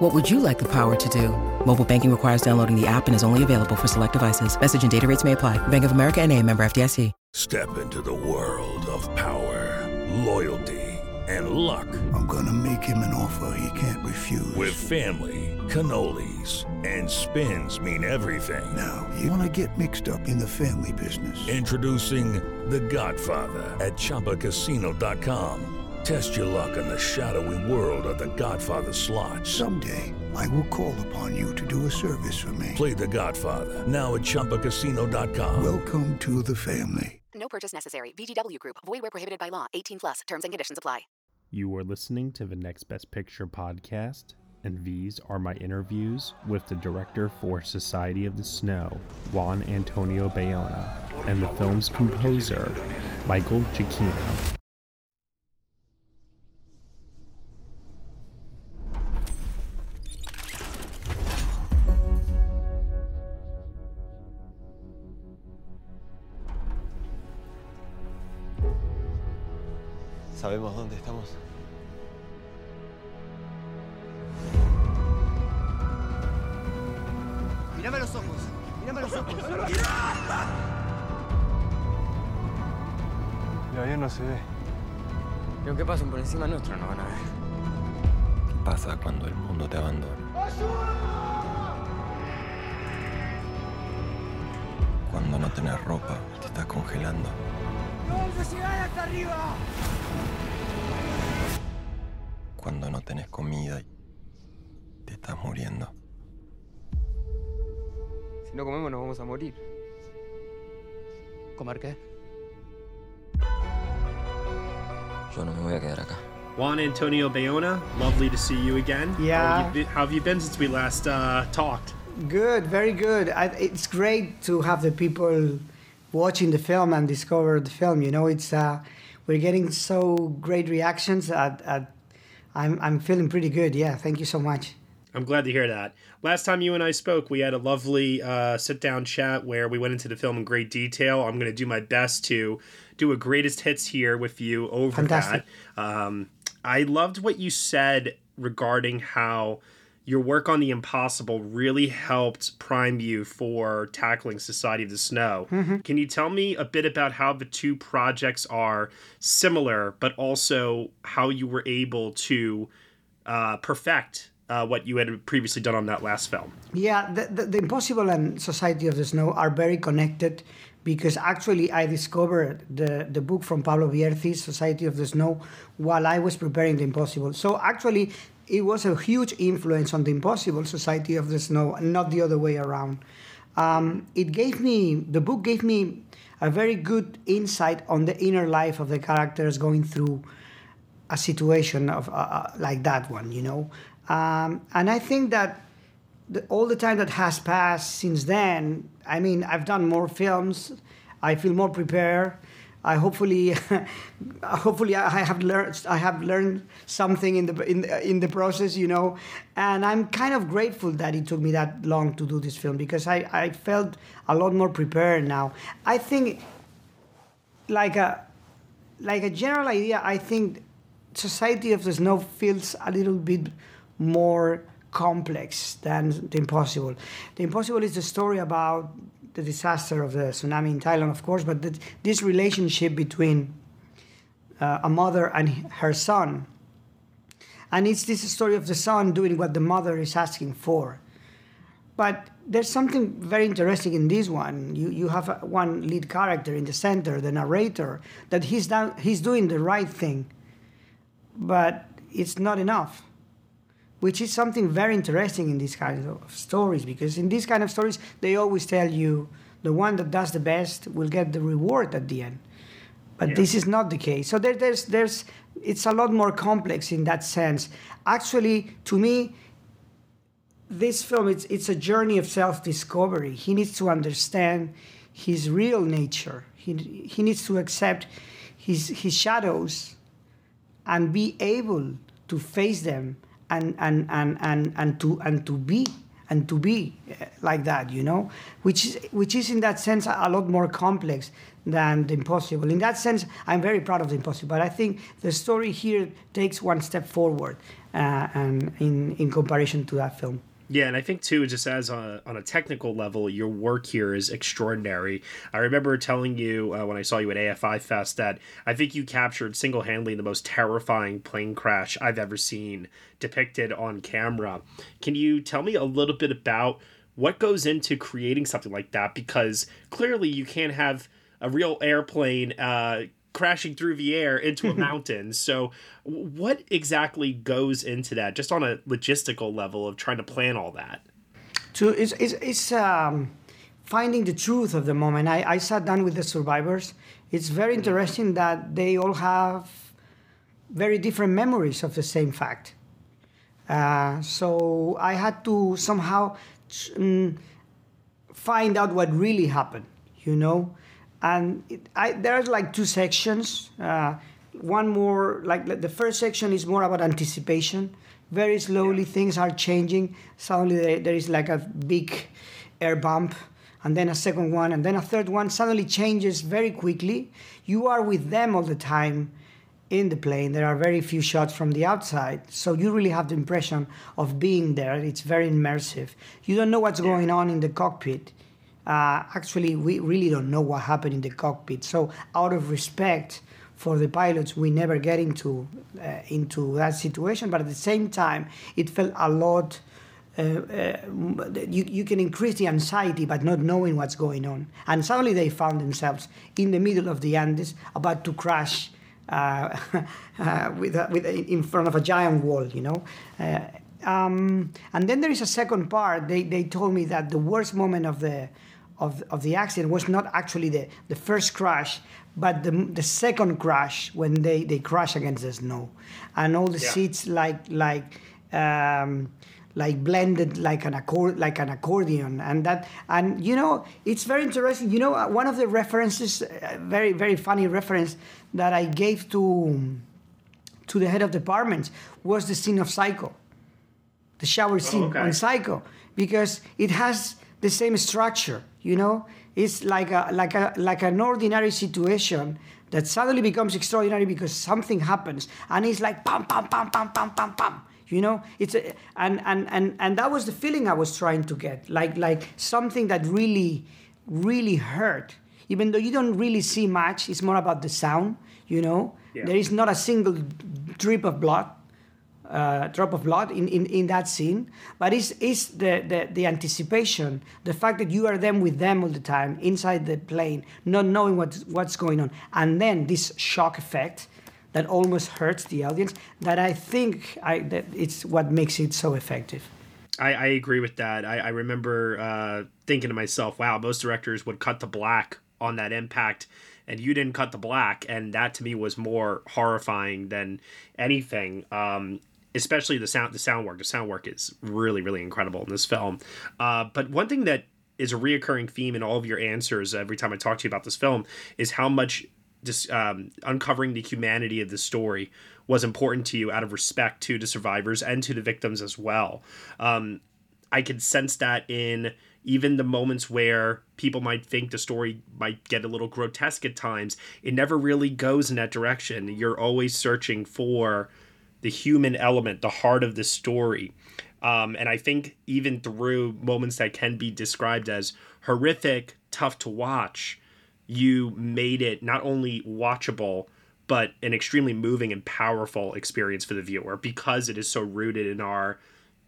What would you like the power to do? Mobile banking requires downloading the app and is only available for select devices. Message and data rates may apply. Bank of America and a member FDIC. Step into the world of power, loyalty, and luck. I'm gonna make him an offer he can't refuse. With family, cannolis, and spins mean everything. Now, you wanna get mixed up in the family business. Introducing The Godfather at ChumbaCasino.com. Test your luck in the shadowy world of The Godfather slot. Someday, I will call upon you to do a service for me. Play The Godfather now at ChumbaCasino.com. Welcome to the family. No purchase necessary. VGW Group. Void where prohibited by law. 18 plus. Terms and conditions apply. You are listening to the Next Best Picture podcast, and these are my interviews with the director for Society of the Snow, Juan Antonio Bayona, and the film's composer, Michael Giacchino. ¿Sabemos dónde estamos? Mírame a los ojos. Mírame a los ojos. El avión no se ve. Y aunque pasen por encima nuestro, no van a ver. ¿Qué pasa cuando el mundo te abandona? Cuando no tenés ropa, te estás congelando. ¡Vamos a llegar hasta arriba! Cuando no tenés comida y te estás muriendo. Si no comemos, nos vamos a morir. ¿Comer qué? Yo no me voy a quedar acá. Juan Antonio Bayona, lovely to see you again. Yeah. How have you been, how have you been since we last uh, talked? Good, very good. I, it's great to have the people watching the film and discover the film. You know, it's uh, we're getting so great reactions. At, at, I'm I'm feeling pretty good. Yeah, thank you so much. I'm glad to hear that. Last time you and I spoke, we had a lovely uh, sit down chat where we went into the film in great detail. I'm going to do my best to do a greatest hits here with you over Fantastic. that. Um, I loved what you said regarding how your work on The Impossible really helped prime you for tackling Society of the Snow. Can you tell me a bit about how the two projects are similar, but also how you were able to uh, perfect uh, what you had previously done on that last film? Yeah, the, the, the Impossible and Society of the Snow are very connected because actually I discovered the, the book from Pablo Vierci, Society of the Snow, while I was preparing The Impossible. So actually, it was a huge influence on The Impossible, Society of the Snow, and not the other way around. Um, it gave me, the book gave me a very good insight on the inner life of the characters going through a situation of uh, uh, like that one, you know. Um, and I think that the, all the time that has passed since then, I mean, I've done more films. I feel more prepared. I hopefully, hopefully, I have learned. I have learned something in the in in the process, you know. And I'm kind of grateful that it took me that long to do this film because I, I felt a lot more prepared now. I think, like a like a general idea, I think Society of the Snow feels a little bit more complex than The Impossible. The Impossible is the story about the disaster of the tsunami in Thailand, of course, but this relationship between uh, a mother and her son. And it's this story of the son doing what the mother is asking for. But there's something very interesting in this one. You, you have a, one lead character in the center, the narrator, that he's, down, he's doing the right thing, but it's not enough which is something very interesting in these kinds of stories because in these kind of stories they always tell you the one that does the best will get the reward at the end. But Yeah. this is not the case. So there, there's there's it's a lot more complex in that sense. Actually to me this film it's it's a journey of self-discovery. He needs to understand his real nature. He he needs to accept his his shadows and be able to face them and and and and, and to and to be and to be uh, like that you know? Which is which is in that sense a lot more complex than the impossible. In that sense i'm very proud of the impossible but i think the story here takes one step forward uh, and in in comparison to that film Yeah, and I think too, just as a, on a technical level, your work here is extraordinary. I remember telling you uh, when I saw you at AFI Fest that I think you captured single handedly the most terrifying plane crash I've ever seen depicted on camera. Can you tell me a little bit about what goes into creating something like that? Because clearly you can't have a real airplane. Uh, crashing through the air into a mountain. So, what exactly goes into that, just on a logistical level of trying to plan all that? to it's, it's, it's um, finding the truth of the moment. I, I sat down with the survivors. It's very interesting that they all have very different memories of the same fact. Uh, so I had to somehow mm, find out what really happened, you know. And it, I, there's like two sections. Uh, one more, like the first section is more about anticipation. Very slowly, things are changing. Suddenly, there, there is like a big air bump, and then a second one, and then a third one. Suddenly changes very quickly. You are with them all the time in the plane. There are very few shots from the outside, so you really have the impression of being there. It's very immersive. You don't know what's going on in the cockpit. Uh, actually, we really don't know what happened in the cockpit. So, out of respect for the pilots, we never get into uh, into that situation. But at the same time, it felt a lot. Uh, uh, you, you can increase the anxiety but not knowing what's going on. And suddenly they found themselves in the middle of the Andes, about to crash uh, with, with in front of a giant wall, you know. Um, and then there is a second part. They, they told me that the worst moment of the of, of the accident was not actually the, the first crash, but the, the second crash when they, they crash against the snow, and all the Yeah. seats like like um, like blended like an accord like an accordion, and that and you know it's very interesting. You know one of the references, uh, very very funny reference that I gave to to the head of departments was the scene of Psycho the shower scene okay. on Psycho because it has the same structure. You know, it's like a like a like an ordinary situation that suddenly becomes extraordinary because something happens, and it's like pam pam pam pam pam pam pam. You know, it's a, and and and and that was the feeling I was trying to get, like like something that really really hurt. Even though you don't really see much, it's more about the sound. You know, Yeah. there is not a single drip of blood uh, drop of blood in, in, in that scene, but it's, it's the, the, the anticipation, the fact that you are them with them all the time inside the plane, not knowing what's, what's going on, and then this shock effect that almost hurts the audience. That I think I, that it's what makes it so effective. I, I agree with that. I, I remember uh, thinking to myself, wow, most directors would cut to black on that impact, and you didn't cut the black. And that to me was more horrifying than anything. Um, especially the sound, the sound work. The sound work is really, really incredible in this film. Uh, but one thing that is a reoccurring theme in all of your answers every time I talk to you about this film is how much just um, uncovering the humanity of the story was important to you out of respect to the survivors and to the victims as well. Um, I could sense that in even the moments where people might think the story might get a little grotesque at times. It never really goes in that direction. You're always searching for the human element, the heart of the story. Um, and I think even through moments that can be described as horrific, tough to watch, you made it not only watchable, but an extremely moving and powerful experience for the viewer because it is so rooted in our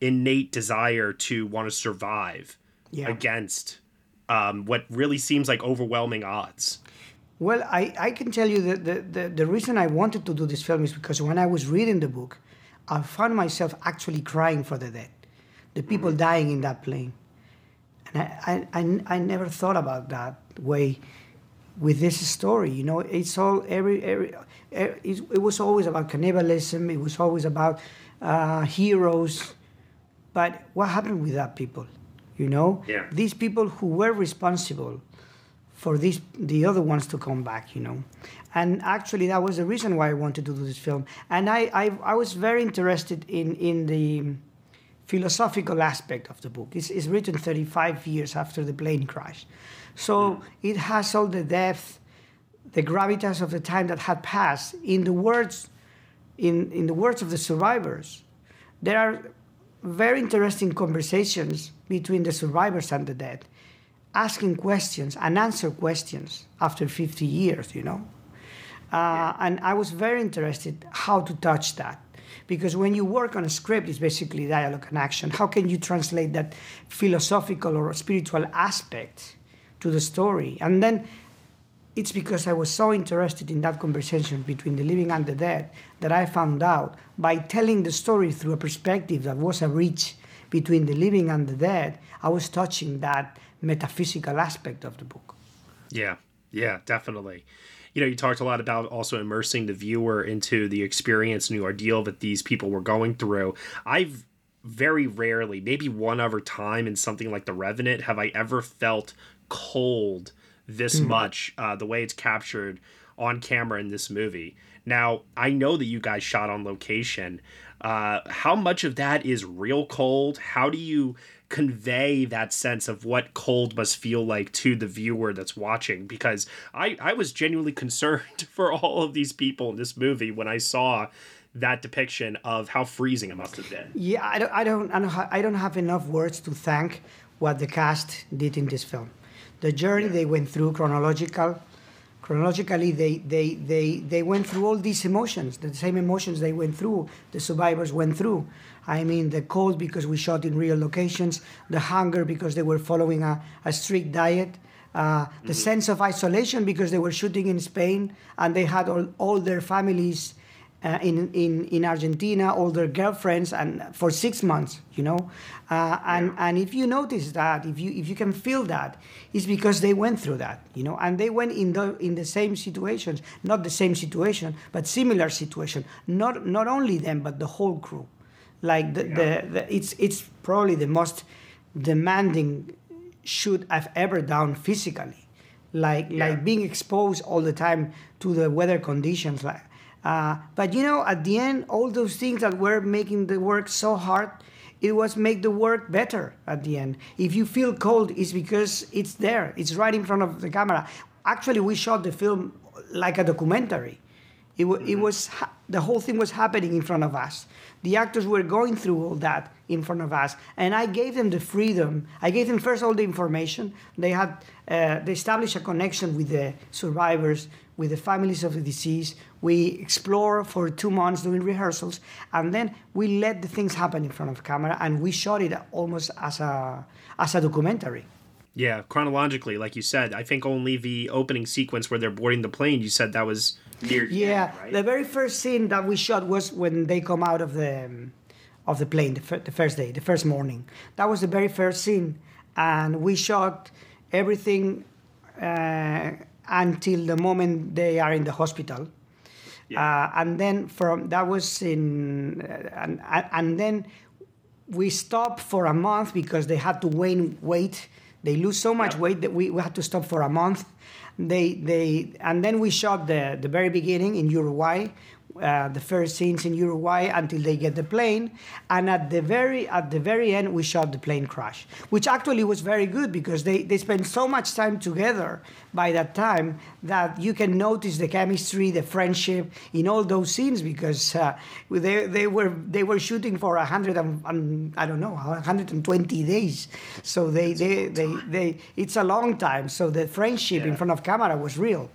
innate desire to want to survive Yeah. against um, what really seems like overwhelming odds. Well, I, I can tell you that the, the, the reason I wanted to do this film is because when I was reading the book, I found myself actually crying for the dead, the people dying in that plane. And I, I, I, I never thought about that way with this story. You know, it's all, every, every, it, it was always about cannibalism, it was always about uh, heroes. But what happened with that people? You know, Yeah. these people who were responsible for these the other ones to come back, you know. And actually, that was the reason why I wanted to do this film. And I, I, I was very interested in, in the philosophical aspect of the book. It's, it's written 35 years after the plane crash. So mm. it has all the depth, the gravitas of the time that had passed. In the words, in, in the words of the survivors, there are very interesting conversations between the survivors and the dead, asking questions and answer questions after 50 years, you know. Uh, and I was very interested how to touch that. Because when you work on a script, it's basically dialogue and action. How can you translate that philosophical or spiritual aspect to the story? And then it's because I was so interested in that conversation between the living and the dead that I found out by telling the story through a perspective that was a bridge between the living and the dead, I was touching that metaphysical aspect of the book. Yeah, yeah, definitely you know, you talked a lot about also immersing the viewer into the experience and the ordeal that these people were going through. I've very rarely, maybe one other time in something like The Revenant, have I ever felt cold this mm. much, uh, the way it's captured on camera in this movie. Now, I know that you guys shot on location. Uh, how much of that is real cold? How do you convey that sense of what cold must feel like to the viewer that's watching because I, I was genuinely concerned for all of these people in this movie when I saw that depiction of how freezing it must have been. Yeah, I don't, I don't, I don't, ha- I don't have enough words to thank what the cast did in this film. The journey yeah. they went through, chronological, chronologically, they, they, they, they went through all these emotions, the same emotions they went through, the survivors went through. I mean, the cold because we shot in real locations, the hunger because they were following a, a strict diet, uh, the mm-hmm. sense of isolation because they were shooting in Spain and they had all, all their families uh, in, in, in Argentina, all their girlfriends, and for six months, you know. Uh, and, yeah. and if you notice that, if you, if you can feel that, it's because they went through that, you know, and they went in the, in the same situations, not the same situation, but similar situation. Not, not only them, but the whole crew. Like the, yeah. the, the, it's it's probably the most demanding shoot I've ever done physically. Like yeah. like being exposed all the time to the weather conditions. Like, uh, but you know, at the end, all those things that were making the work so hard, it was make the work better at the end. If you feel cold, it's because it's there. It's right in front of the camera. Actually, we shot the film like a documentary. It, mm-hmm. it was the whole thing was happening in front of us. The actors were going through all that in front of us, and I gave them the freedom. I gave them first all the information. They had uh, they established a connection with the survivors, with the families of the deceased. We explore for two months doing rehearsals, and then we let the things happen in front of camera, and we shot it almost as a as a documentary. Yeah, chronologically, like you said, I think only the opening sequence where they're boarding the plane. You said that was near. Yeah, end, right? the very first scene that we shot was when they come out of the of the plane, the, f- the first day, the first morning. That was the very first scene, and we shot everything uh, until the moment they are in the hospital. Yeah. Uh, and then from that was in uh, and and then we stopped for a month because they had to gain weight. They lose so much weight that we, we had to stop for a month they they and then we shot the the very beginning in Uruguay uh, the first scenes in Uruguay until they get the plane, and at the very at the very end we shot the plane crash, which actually was very good because they they spent so much time together by that time that you can notice the chemistry, the friendship in all those scenes because uh, they they were they were shooting for a hundred and um, I don't know 120 days, so they they, they they they it's a long time. So the friendship yeah. in front of camera was real.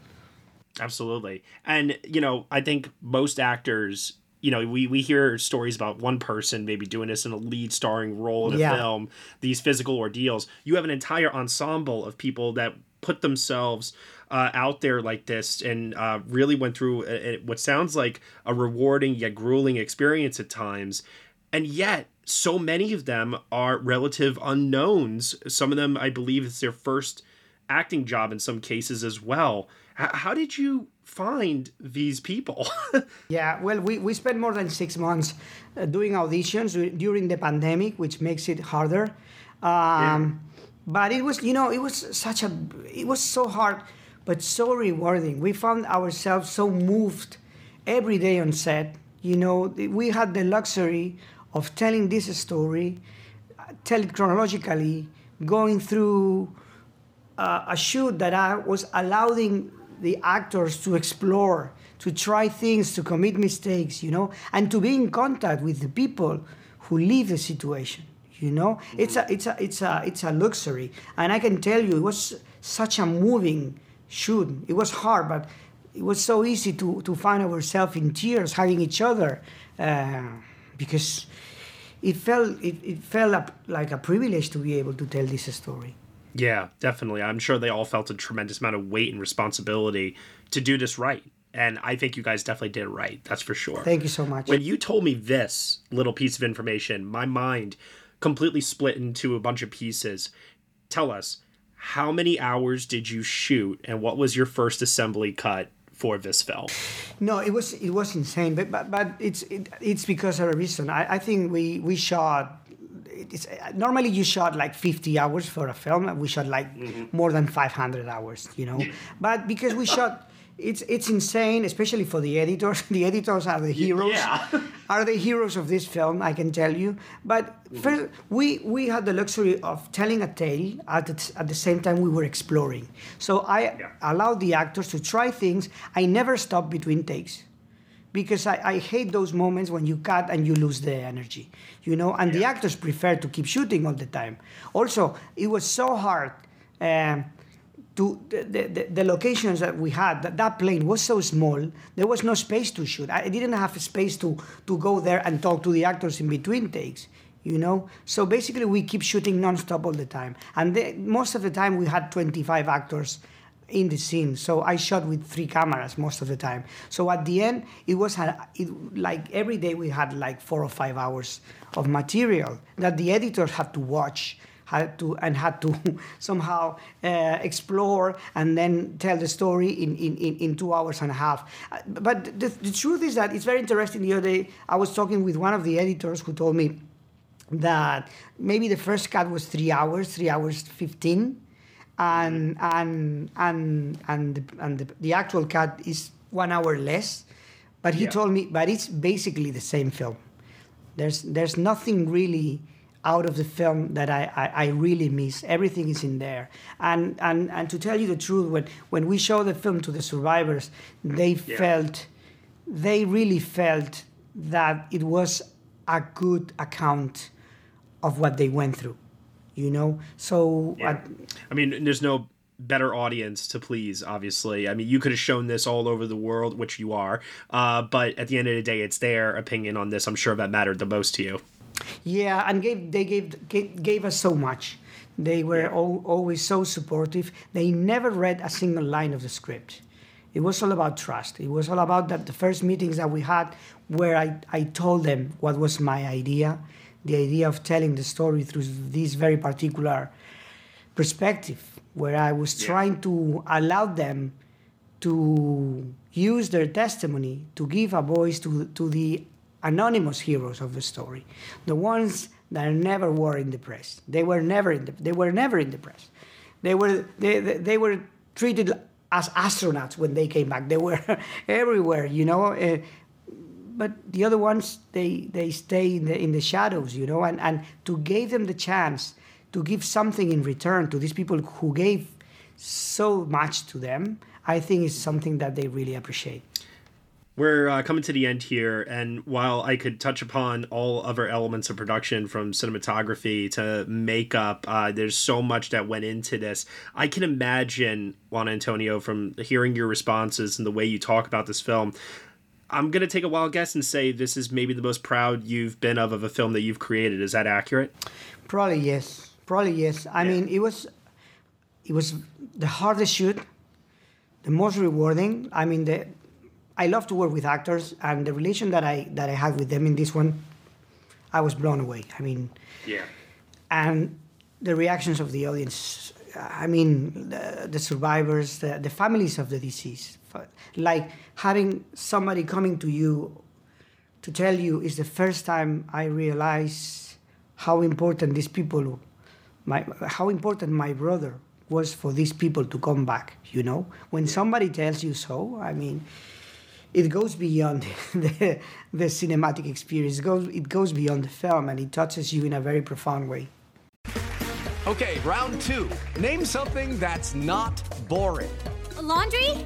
Absolutely. And, you know, I think most actors, you know, we, we hear stories about one person maybe doing this in a lead starring role in a yeah. film, these physical ordeals. You have an entire ensemble of people that put themselves uh, out there like this and uh, really went through a, a, what sounds like a rewarding yet grueling experience at times. And yet, so many of them are relative unknowns. Some of them, I believe, it's their first acting job in some cases as well how did you find these people? yeah, well, we, we spent more than six months uh, doing auditions during the pandemic, which makes it harder. Um, yeah. but it was you know it was such a it was so hard but so rewarding we found ourselves so moved every day on set you know we had the luxury of telling this story tell it chronologically going through uh, a shoot that i was allowing the actors to explore to try things to commit mistakes you know and to be in contact with the people who live the situation you know? It's a it's a it's a it's a luxury. And i can tell you it was such a moving shoot. It was hard but it was so easy to to find ourselves in tears hugging each other uh, because it felt it, it felt like a privilege to be able to tell this story Yeah, definitely. I'm sure they all felt a tremendous amount of weight and responsibility to do this right. And I think you guys definitely did it right. That's for sure. thank you so much When you told me this little piece of information, my mind completely split into a bunch of pieces. Tell us, how many hours did you shoot and what was your first assembly cut for this film? No, it was it was insane, but but, but it's it, it's because of a reason. I, I think we we shot. It's, uh, normally you shot like 50 hours for a film and we shot like mm-hmm. more than 500 hours you know? But because we shot it's it's insane especially for the editors. The editors are the heroes. Yeah. are the heroes of this film i can tell you. But mm-hmm. first, we we had the luxury of telling a tale at the, at the same time we were exploring. So i allowed the actors to try things. I never stopped between takes because I, I hate those moments when you cut and you lose the energy you know and the actors prefer to keep shooting all the time. Also it was so hard um, to the, the, the locations that we had that, that plane was so small there was no space to shoot. I didn't have space to to go there and talk to the actors in between takes you know? So basically we keep shooting non-stop all the time. And the, most of the time we had 25 actors in the scene so i shot with three cameras most of the time so at the end it was it, like every day we had like four or five hours of material that the editors had to watch had to and had to somehow uh, explore and then tell the story in, in, in, in two hours and a half. Uh, But the, the truth is that it's very interesting. The other day, I was talking with one of the editors who told me that maybe the first cut was three hours, three hours fifteen, and mm-hmm. and and and the, and the, the actual cut is one hour less. But he Yeah. told me, but it's basically the same film. There's there's nothing really out of the film that I, I, I really miss. Everything is in there. And, and and to tell you the truth, when when we show the film to the survivors, they felt they really felt that it was a good account of what they went through. You know? So Yeah. I mean, there's no better audience to please, obviously. I mean, you could have shown this all over the world, which you are. Uh, but at the end of the day, it's their opinion on this. I'm sure that mattered the most to you. Yeah, and gave, they gave, gave gave us so much. They were al always so supportive. They never read a single line of the script. It was all about trust. It was all about that the first meetings that we had, where I, I told them what was my idea, the idea of telling the story through this very particular perspective, where I was trying to allow them to use their testimony to give a voice to, to the anonymous heroes of the story, the ones that never were in the press. They were never in the, they were never in the press. They were they, they, they were treated as astronauts when they came back. They were everywhere, you know. Uh, but the other ones they they stay in the in the shadows, you know. And and to give them the chance to give something in return to these people who gave so much to them, I think is something that they really appreciate. We're uh, coming to the end here, and while I could touch upon all other elements of production from cinematography to makeup, uh, there's so much that went into this. I can imagine, Juan Antonio, from hearing your responses and the way you talk about this film, I'm going to take a wild guess and say this is maybe the most proud you've been of of a film that you've created. Is that accurate? Probably yes. Probably yes. I mean, it was it was the hardest shoot, the most rewarding. I mean, the I love to work with actors, and the relation that I that I had with them in this one, I was blown away. I mean, Yeah. and the reactions of the audience. I mean, the, the survivors, the, the families of the deceased, like having somebody coming to you to tell you is the first time I realize how important these people my how important my brother was for these people to come back. You know, when somebody tells you so, I mean, it goes beyond the, the cinematic experience. It goes, it goes beyond the film, and it touches you in a very profound way. Okay, round two. Name something that's not boring. A laundry.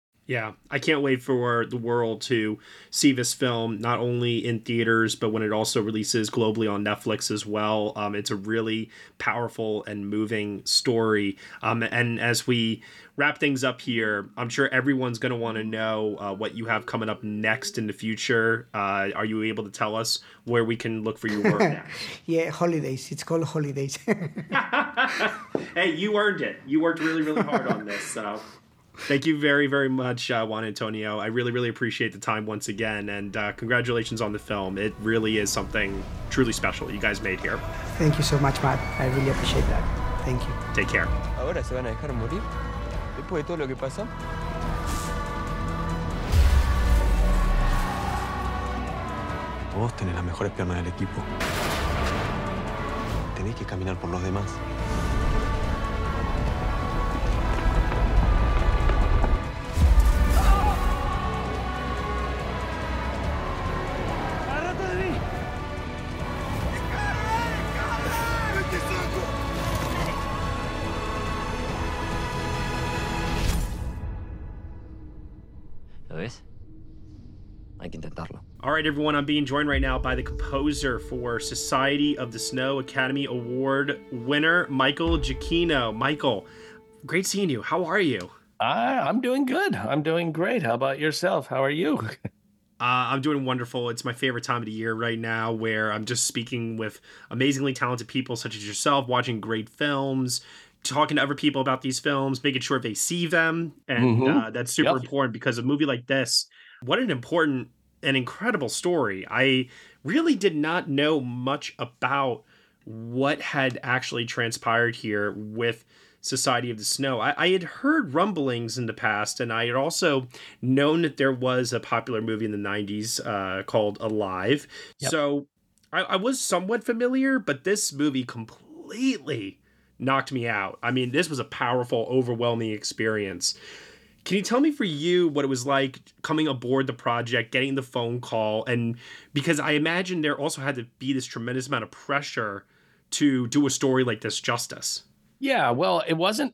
Yeah, I can't wait for the world to see this film not only in theaters, but when it also releases globally on Netflix as well. Um, it's a really powerful and moving story. Um, and as we wrap things up here, I'm sure everyone's going to want to know uh, what you have coming up next in the future. Uh, are you able to tell us where we can look for your work next? yeah, holidays. It's called holidays. hey, you earned it. You worked really, really hard on this. So. Thank you very, very much, uh, Juan Antonio. I really, really appreciate the time once again, and uh, congratulations on the film. It really is something truly special you guys made here. Thank you so much, Matt. I really appreciate that. Thank you. Take care. Ahora se van a dejar morir después de todo lo que pasó. Vos tenés las mejores piernas del equipo. Tenés que caminar por los demás. Right, everyone, I'm being joined right now by the composer for Society of the Snow Academy Award winner, Michael Giacchino. Michael, great seeing you. How are you? Uh, I'm doing good. I'm doing great. How about yourself? How are you? uh, I'm doing wonderful. It's my favorite time of the year right now where I'm just speaking with amazingly talented people such as yourself, watching great films, talking to other people about these films, making sure they see them. And mm-hmm. uh, that's super yep. important because a movie like this, what an important an incredible story. I really did not know much about what had actually transpired here with Society of the Snow. I, I, had heard rumblings in the past, and I had also known that there was a popular movie in the 90s uh, called Alive. Yep. So I, I was somewhat familiar, but this movie completely knocked me out. I mean, this was a powerful, overwhelming experience. Can you tell me for you what it was like coming aboard the project, getting the phone call, and because I imagine there also had to be this tremendous amount of pressure to do a story like this justice. Yeah, well, it wasn't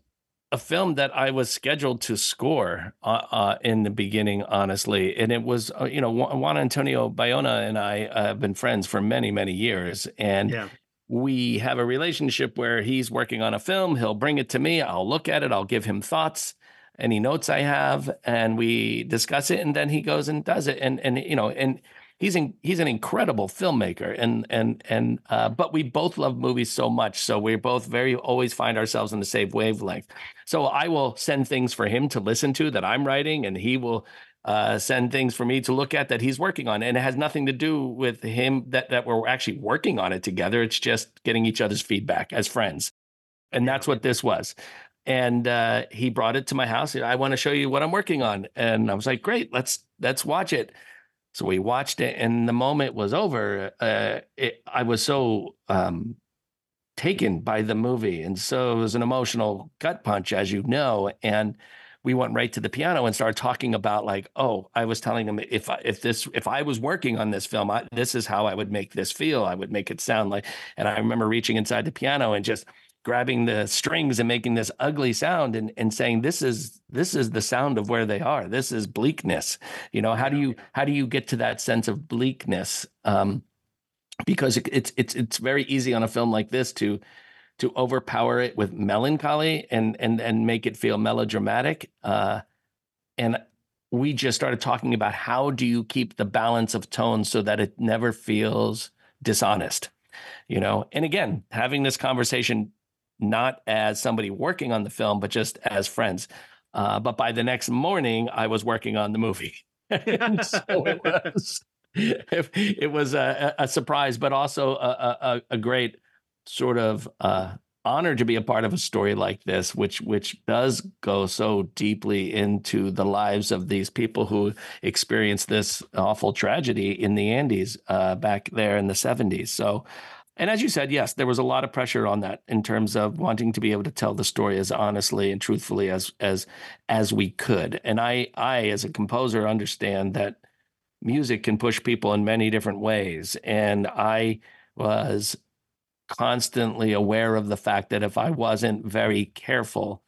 a film that I was scheduled to score uh, uh, in the beginning, honestly, and it was uh, you know Juan Antonio Bayona and I have been friends for many many years, and. Yeah. We have a relationship where he's working on a film. He'll bring it to me. I'll look at it. I'll give him thoughts any notes I have, and we discuss it, and then he goes and does it, and and you know, and he's in, he's an incredible filmmaker, and and and uh, but we both love movies so much, so we both very always find ourselves in the same wavelength. So I will send things for him to listen to that I'm writing, and he will uh, send things for me to look at that he's working on, and it has nothing to do with him that that we're actually working on it together. It's just getting each other's feedback as friends, and that's what this was and uh, he brought it to my house. I want to show you what I'm working on, and I was like, "Great, let's let's watch it." So we watched it, and the moment was over. Uh, it, I was so um, taken by the movie, and so it was an emotional gut punch, as you know. And we went right to the piano and started talking about like, oh, I was telling him if if this if I was working on this film, I, this is how I would make this feel. I would make it sound like. And I remember reaching inside the piano and just grabbing the strings and making this ugly sound and, and saying this is this is the sound of where they are. This is bleakness. You know how do you how do you get to that sense of bleakness? Um, because it, it's it's it's very easy on a film like this to to overpower it with melancholy and and and make it feel melodramatic. Uh, and we just started talking about how do you keep the balance of tone so that it never feels dishonest you know? And again having this conversation not as somebody working on the film, but just as friends. Uh, but by the next morning, I was working on the movie. so it was, it was a, a surprise, but also a, a, a great sort of uh, honor to be a part of a story like this, which which does go so deeply into the lives of these people who experienced this awful tragedy in the Andes uh, back there in the 70s. So, and as you said, yes, there was a lot of pressure on that in terms of wanting to be able to tell the story as honestly and truthfully as as as we could. And I I as a composer understand that music can push people in many different ways, and I was constantly aware of the fact that if I wasn't very careful,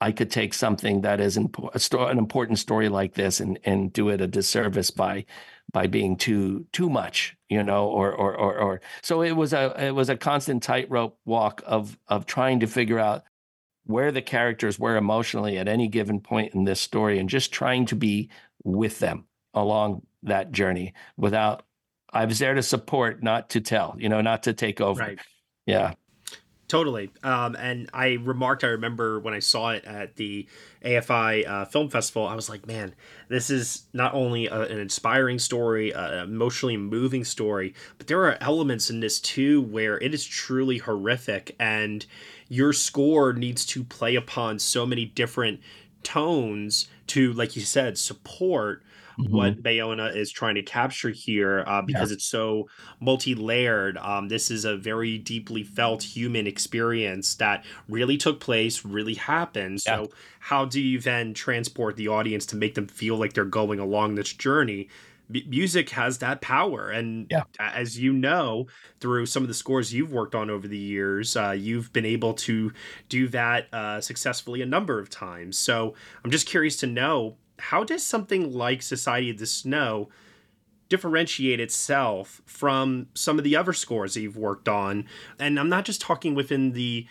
I could take something that is impo- an important story like this and and do it a disservice by by being too too much, you know, or or or, or. so it was a it was a constant tightrope walk of of trying to figure out where the characters were emotionally at any given point in this story and just trying to be with them along that journey without I was there to support, not to tell, you know, not to take over. Right. Yeah. Totally. Um, and I remarked, I remember when I saw it at the AFI uh, Film Festival, I was like, man, this is not only a, an inspiring story, an emotionally moving story, but there are elements in this too where it is truly horrific. And your score needs to play upon so many different tones to, like you said, support mm-hmm. what Bayona is trying to capture here uh, because yeah. it's so multi-layered. Um, this is a very deeply felt human experience that really took place, really happened. So yeah. how do you then transport the audience to make them feel like they're going along this journey? music has that power and yeah. as you know through some of the scores you've worked on over the years uh, you've been able to do that uh, successfully a number of times so i'm just curious to know how does something like Society of the Snow differentiate itself from some of the other scores that you've worked on? And I'm not just talking within the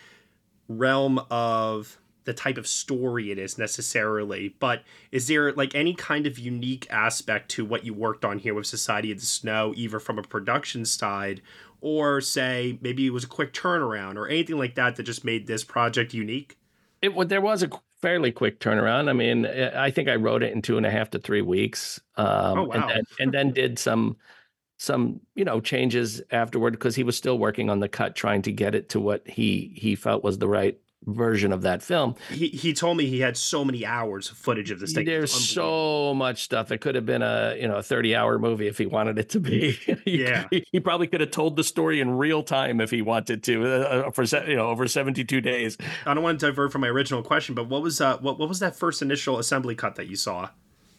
realm of the type of story it is necessarily, but is there like any kind of unique aspect to what you worked on here with Society of the Snow, either from a production side or say maybe it was a quick turnaround or anything like that that just made this project unique? It there was a fairly quick turnaround. I mean, eh, I think I wrote it in two and a half to three weeks, um, oh, wow. and, then, and then did some some you know changes afterward because he was still working on the cut, trying to get it to what he he felt was the right version of that film. He he told me he had so many hours of footage of this thing. There's so much stuff. It could have been a you know a 30 hour movie if he wanted it to be. he, yeah, he, probably could have told the story in real time if he wanted to uh, uh for you know over 72 days. I don't want to divert from my original question, but what was uh what what was that first initial assembly cut that you saw?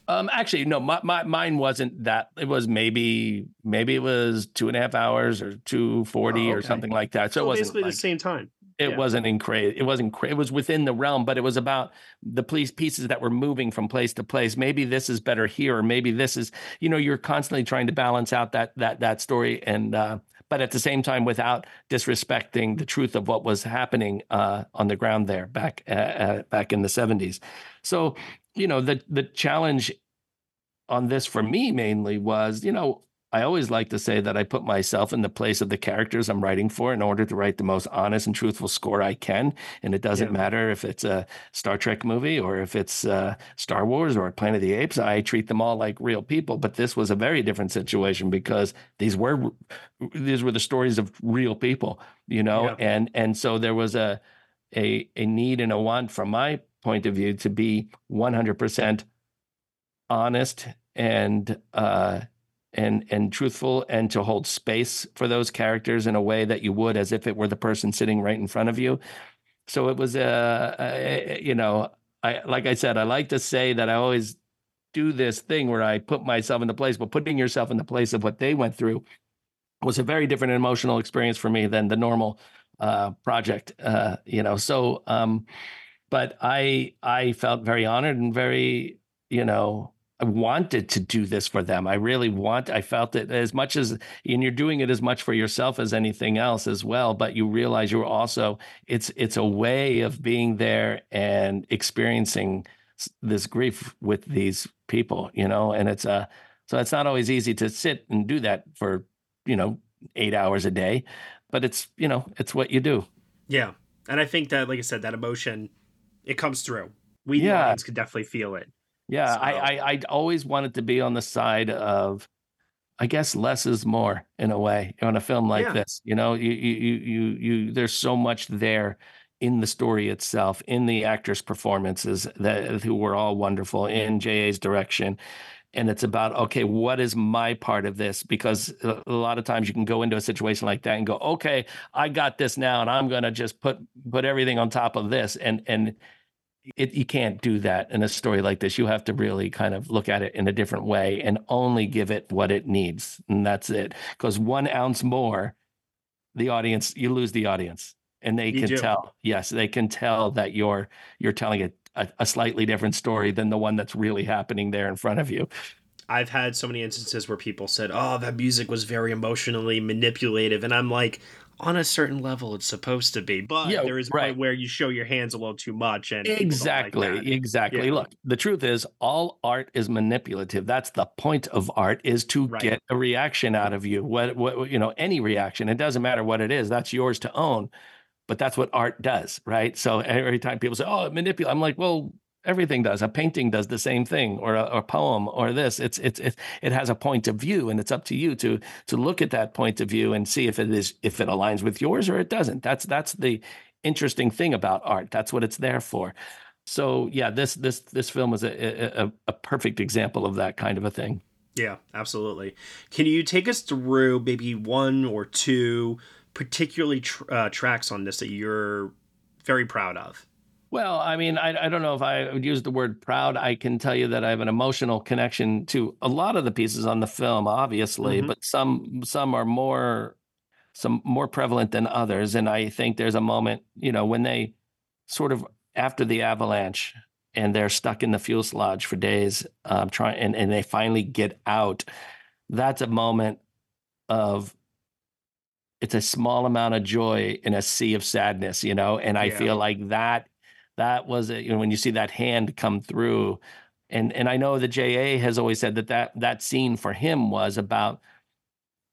Um, actually, no, my, my mine wasn't that. It was maybe maybe it was two and a half hours or two forty oh, okay. or something like that. So, so it wasn't basically like, the same time it yeah. wasn't in crazy. It wasn't. Cra- it was within the realm, but it was about the police pieces that were moving from place to place. Maybe this is better here, or maybe this is. You know, you're constantly trying to balance out that that that story, and uh, but at the same time, without disrespecting the truth of what was happening uh, on the ground there back uh, uh back in the '70s. So, you know, the the challenge on this for me mainly was, you know, I always like to say that I put myself in the place of the characters I'm writing for in order to write the most honest and truthful score I can. And it doesn't yeah. matter if it's a Star Trek movie or if it's uh, Star Wars or Planet of the Apes. I treat them all like real people. But this was a very different situation because these were these were the stories of real people, you know. Yeah. And and so there was a a a need and a want from my point of view to be 100% honest and uh, and and truthful and to hold space for those characters in a way that you would as if it were the person sitting right in front of you. So it was a, a you know i like i said i like to say that i always do this thing where i put myself in the place but putting yourself in the place of what they went through was a very different emotional experience for me than the normal uh, project uh, you know. So um but i i felt very honored and very you know I wanted to do this for them. I really want, I felt it as much as, and you're doing it as much for yourself as anything else as well. But you realize you're also, it's, it's a way of being there and experiencing this grief with these people, you know, and it's a, so it's not always easy to sit and do that for, you know, eight hours a day, but it's, you know, it's what you do. Yeah. And I think that, like I said, that emotion, it comes through We Yeah. could definitely feel it. Yeah, So- I, I I always wanted to be on the side of, I guess less is more in a way on a film like Yeah. this. You know, you you you you you there's so much there in the story itself, in the actors' performances that who were all wonderful, in JA's direction. And it's about okay, what is my part of this? Because a a lot of times you can go into a situation like that and go, okay, I got this now, and I'm gonna just put put everything on top of this, and and it, you can't do that in a story like this. You have to really kind of look at it in a different way and only give it what it needs. And that's it. Because one ounce more, the audience, you lose the audience. And they You can do. tell. Yes, they can tell that you're you're telling a, a, a slightly different story than the one that's really happening there in front of you. I've had so many instances where people said, "Oh, that music was very emotionally manipulative," and I'm like, on a certain level, it's supposed to be, but Yeah, there is right. where you show your hands a little too much, and don't like Exactly. exactly. Yeah. Look, the truth is all art is manipulative. That's the point of art is to Right. get a reaction out of you. What what you know, any reaction. It doesn't matter what it is. That's yours to own. But that's what art does, right? So every time people say, "Oh, it manipulate," I'm like, "Well, everything does. A painting does the same thing, or a, poem, or this. It's it's it's it has a point of view, and it's up to you to to look at that point of view and see if it is if it aligns with yours or it doesn't. That's that's the interesting thing about art. That's what it's there for. So yeah, this this this film is a, a a perfect example of that kind of a thing. Yeah, absolutely. Can you take us through maybe one or two particularly tr- uh, tracks on this that you're very proud of? Well, I mean, I, I don't know if I would use the word proud. I can tell you that I have an emotional connection to a lot of the pieces on the film, obviously, Mhm. but some some are more some more prevalent than others. And I think there's a moment, you know, when they sort of after the avalanche and they're stuck in the fuel fuselage for days, um, trying and, and they finally get out. That's a moment of it's a small amount of joy in a sea of sadness, you know. And I Yeah. feel like that that was it. You know, when you see that hand come through, and and I know that JA has always said that that that scene for him was about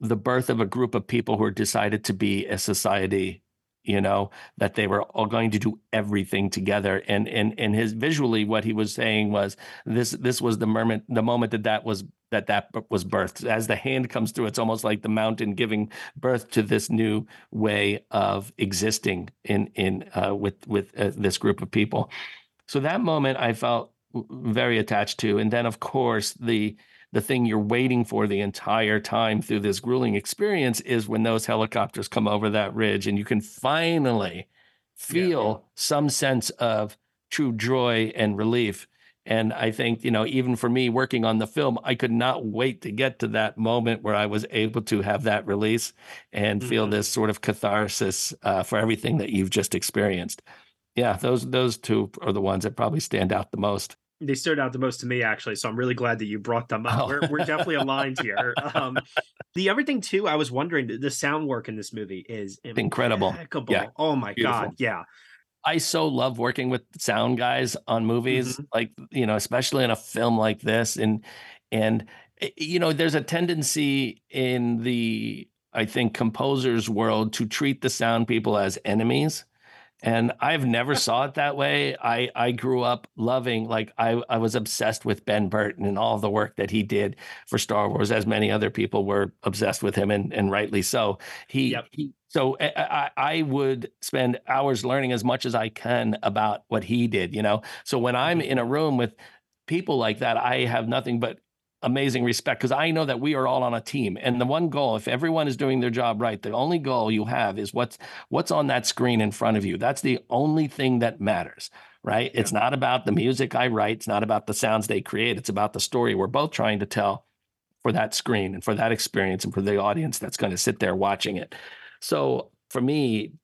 the birth of a group of people who decided to be a society you know that they were all going to do everything together and and and his visually what he was saying was this this was the moment the moment that that was that that was birthed. As the hand comes through it's almost like the mountain giving birth to this new way of existing in in uh, with with uh, this group of people. So that moment i felt very attached to and then of course the the thing you're waiting for the entire time through this grueling experience is when those helicopters come over that ridge and you can finally feel some sense of true joy and relief and i think you know even for me working on the film i could not wait to get to that moment where i was able to have that release and feel Mhm. this sort of catharsis uh, for everything that you've just experienced yeah those those two are the ones that probably stand out the most They stood out the most to me, actually. So I'm really glad that you brought them up. Oh. We're, we're definitely aligned here. Um, the other thing too, I was wondering, the- sound work in this movie is Incredible. impeccable. Yeah. Oh my Beautiful. god, yeah. I so love working with sound guys on movies, like you know, especially in a film like this, and and eh, you know, there's a tendency in the I think composers world to treat the sound people as enemies. And I've never saw it that way. I I grew up loving like I I was obsessed with Ben Burtt and all the work that he did for Star Wars, as many other people were obsessed with him, and and rightly so. He, he so I, I I would spend hours learning as much as I can about what he did. You know, so when I'm mm-hmm. in a room with people like that, I have nothing but amazing respect because I know that we are all on a team. And the one goal, if everyone is doing their job right, the only goal you have is what's what's on that screen in front of you. That's the only thing that matters, right? It's not about the music I write, it's not about the sounds they create, it's about the story we're both trying to tell for that screen and for that experience and for the audience that's going to sit there watching it. So for me,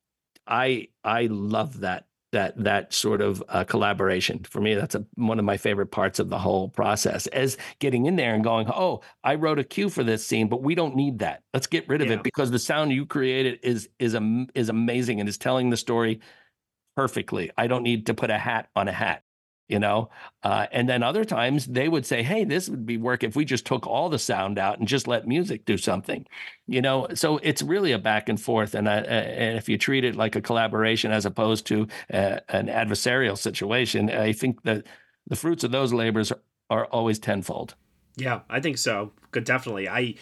I I love that that that sort of uh, collaboration. For me, that's a, one of my favorite parts of the whole process. As getting in there and going, oh, I wrote a cue for this scene, but we don't need that. Let's get rid of Yeah. it because the sound you created is is am- is amazing and is telling the story perfectly. I don't need to put a hat on a hat. You know uh, and then other times they would say hey this would be work if we just took all the sound out and just let music do something you know? So it's really a back and forth and, uh, and if you treat it like a collaboration as opposed to uh, an adversarial situation i think that the fruits of those labors are, are always tenfold. Yeah i think so definitely. I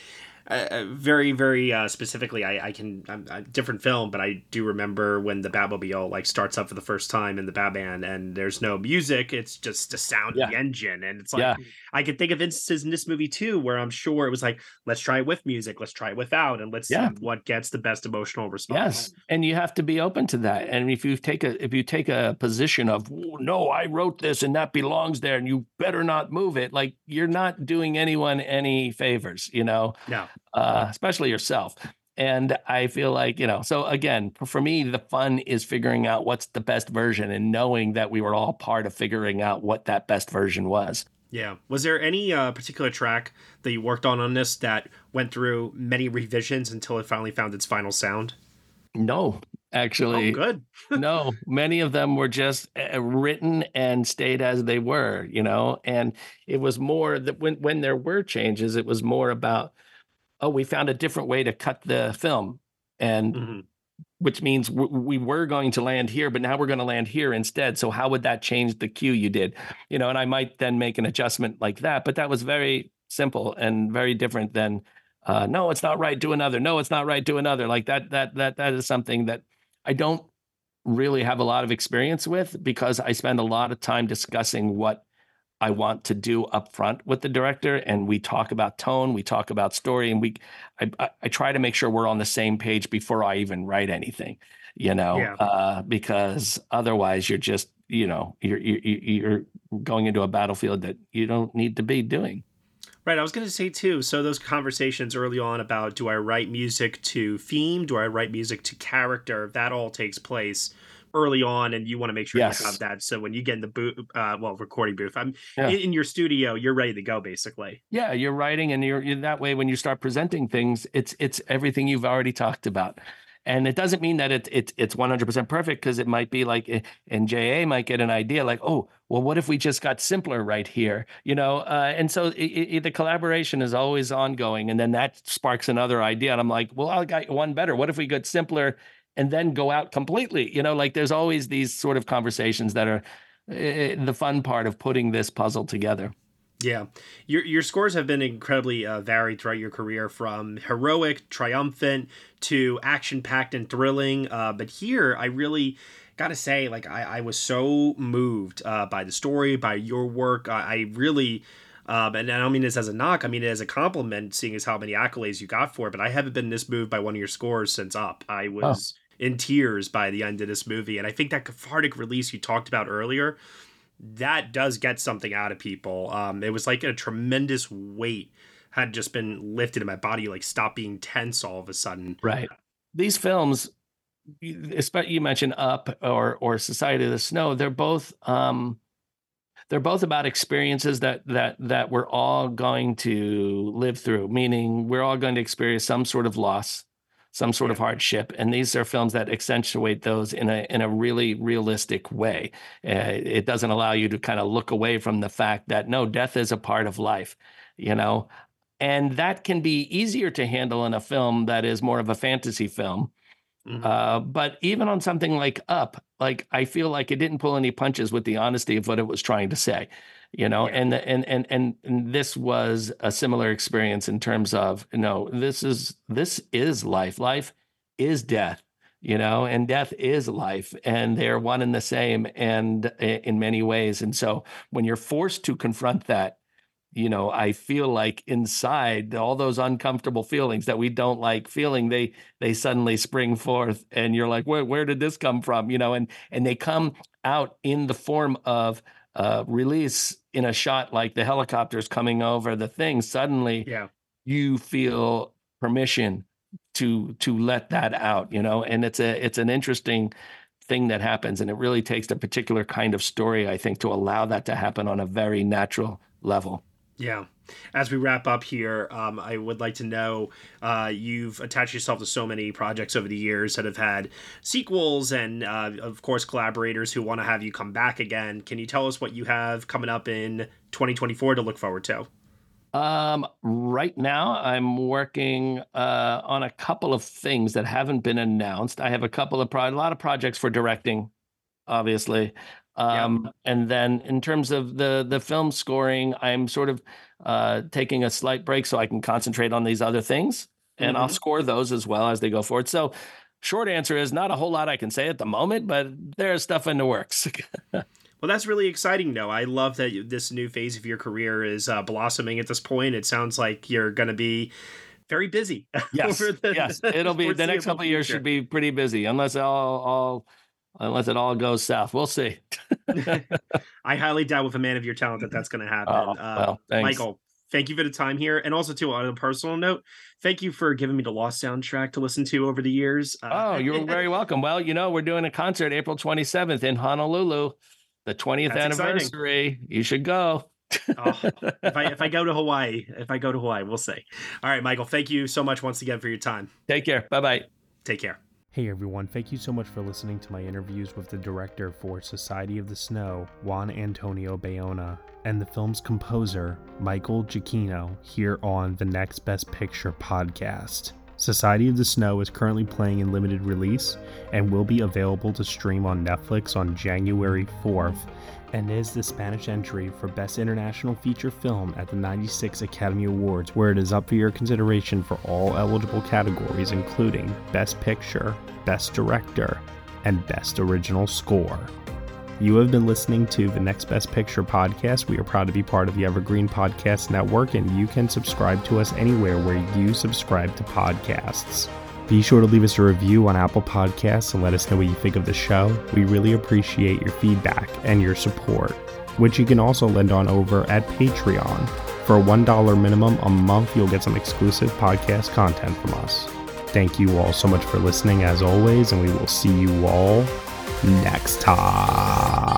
uh, very very uh, specifically I, I can I'm, a different film but i do remember when the batmobile like starts up for the first time in the batman and there's no music it's just the sound yeah. of the engine and it's like yeah. i can think of instances in this movie too where i'm sure it was like let's try it with music let's try it without and let's yeah. see what gets the best emotional response yes and you have to be open to that and if you take a if you take a position of no i wrote this and that belongs there and you better not move it like you're not doing anyone any favors you know no uh, especially yourself. And I feel like, you know, so again, for me, the fun is figuring out what's the best version and knowing that we were all part of figuring out what that best version was. Yeah. Was there any uh, particular track that you worked on on this that went through many revisions until it finally found its final sound? No, actually. Oh, good. no, many of them were just uh, written and stayed as they were, you know, and it was more that when, when there were changes, it was more about oh, we found a different way to cut the film, and mm-hmm. which means w- we were going to land here, but now we're going to land here instead. So how would that change the cue you did? You know, and I might then make an adjustment like that, but that was very simple and very different than. Uh, no, it's not right. Do another. No, it's not right. Do another. Like that. That that that is something that I don't really have a lot of experience with because I spend a lot of time discussing what I want to do up front with the director, and we talk about tone, we talk about story, and we I, I, I try to make sure we're on the same page before I even write anything, you know, yeah. uh, because otherwise you're just you know you're, you're you're going into a battlefield that you don't need to be doing. Right, I was going to say too. So those conversations early on about do I write music to theme, do I write music to character, that all takes place early on and you want to make sure yes. you have that. So when you get in the booth uh, well recording booth i'm yeah. in, in, your studio you're ready to go basically. Yeah you're writing and you're, you're that way when you start presenting things it's it's everything you've already talked about. And it doesn't mean that it, it it's 100% perfect because it might be like eh, and ja might get an idea like oh well what if we just got simpler right here? You know uh, and so it, it, the collaboration is always ongoing and then that sparks another idea and i'm like well i got one better. What if we got simpler and then go out completely. You know, like there's always these sort of conversations that are uh, the fun part of putting this puzzle together. Yeah, your your scores have been incredibly uh, varied throughout your career, from heroic, triumphant to action packed and thrilling. Uh, but here, I really gotta say, like I, I was so moved uh, by the story, by your work. I, I really. Um, and I don't mean this as a knock. I mean it as a compliment, seeing as how many accolades you got for it. But I haven't been this moved by one of your scores since Up. I was oh in tears by the end of this movie. And I think that cathartic release you talked about earlier, that does get something out of people. Um, it was like a tremendous weight had just been lifted in my body, like stop being tense all of a sudden. Right. These films, especially you mentioned Up or or Society of the Snow, they're both um, they're both about experiences that that that we're all going to live through. Meaning, we're all going to experience some sort of loss some sort of hardship. And these are films that accentuate those in a in a really realistic way. Uh, it doesn't allow you to kind of look away from the fact that no, death is a part of life, you know. And that can be easier to handle in a film that is more of a fantasy film. Mm-hmm. Uh, but even on something like Up, like I feel like it didn't pull any punches with the honesty of what it was trying to say you know yeah. and, and and and and this was a similar experience in terms of you know this is this is life. Life is death you know and death is life and they're one and the same and eh, in many ways. And so when you're forced to confront that you know i feel like inside all those uncomfortable feelings that we don't like feeling they they suddenly spring forth and you're like where where did this come from? You know and and they come out in the form of uh, release in a shot like the helicopters coming over the thing, suddenly yeah. you feel permission to to let that out, you know. And it's a it's an interesting thing that happens, and it really takes a particular kind of story, I think, to allow that to happen on a very natural level. Yeah. As we wrap up here, um, I would like to know uh, you've attached yourself to so many projects over the years that have had sequels and, uh, of course, collaborators who want to have you come back again. Can you tell us what you have coming up in 2024 to look forward to? Um, right now, I'm working uh, on a couple of things that haven't been announced. I have a couple of pro- a lot of projects for directing, obviously. Um, yep. And then in terms of the the film scoring, I'm sort of uh, taking a slight break so I can concentrate on these other things, and mm-hmm. I'll score those as well as they go forward. So, short answer is not a whole lot I can say at the moment, but there's stuff in the works. well, that's really exciting, though. I love that this new phase of your career is uh, blossoming at this point. It sounds like you're going to be very busy. Yes, the, yes, it'll be the next couple of years should be pretty busy, unless all all unless it all goes south. We'll see. I highly doubt with a man of your talent that that's going to happen. Oh, uh, Michael, thank you for the time here. And also, too, on a personal note, thank you for giving me the Lost soundtrack to listen to over the years. Uh, oh, you're very welcome. Well, you know, we're doing a concert April 27th in Honolulu, the 20th anniversary. Exciting. You should go. oh, if I if I go to Hawaii, if I go to Hawaii, we'll see. All right, Michael, thank you so much once again for your time. Take care. Bye bye. Take care. Hey everyone, thank you so much for listening to my interviews with the director for Society of the Snow, Juan Antonio Bayona, and the film's composer, Michael Giacchino, here on the Next Best Picture podcast. Society of the Snow is currently playing in limited release and will be available to stream on Netflix on January 4th and is the Spanish entry for Best International Feature Film at the 96 Academy Awards, where it is up for your consideration for all eligible categories, including Best Picture, Best Director, and Best Original Score. You have been listening to the Next Best Picture podcast. We are proud to be part of the Evergreen Podcast Network, and you can subscribe to us anywhere where you subscribe to podcasts. Be sure to leave us a review on Apple Podcasts and let us know what you think of the show. We really appreciate your feedback and your support, which you can also lend on over at Patreon. For a $1 minimum a month, you'll get some exclusive podcast content from us. Thank you all so much for listening, as always, and we will see you all next time.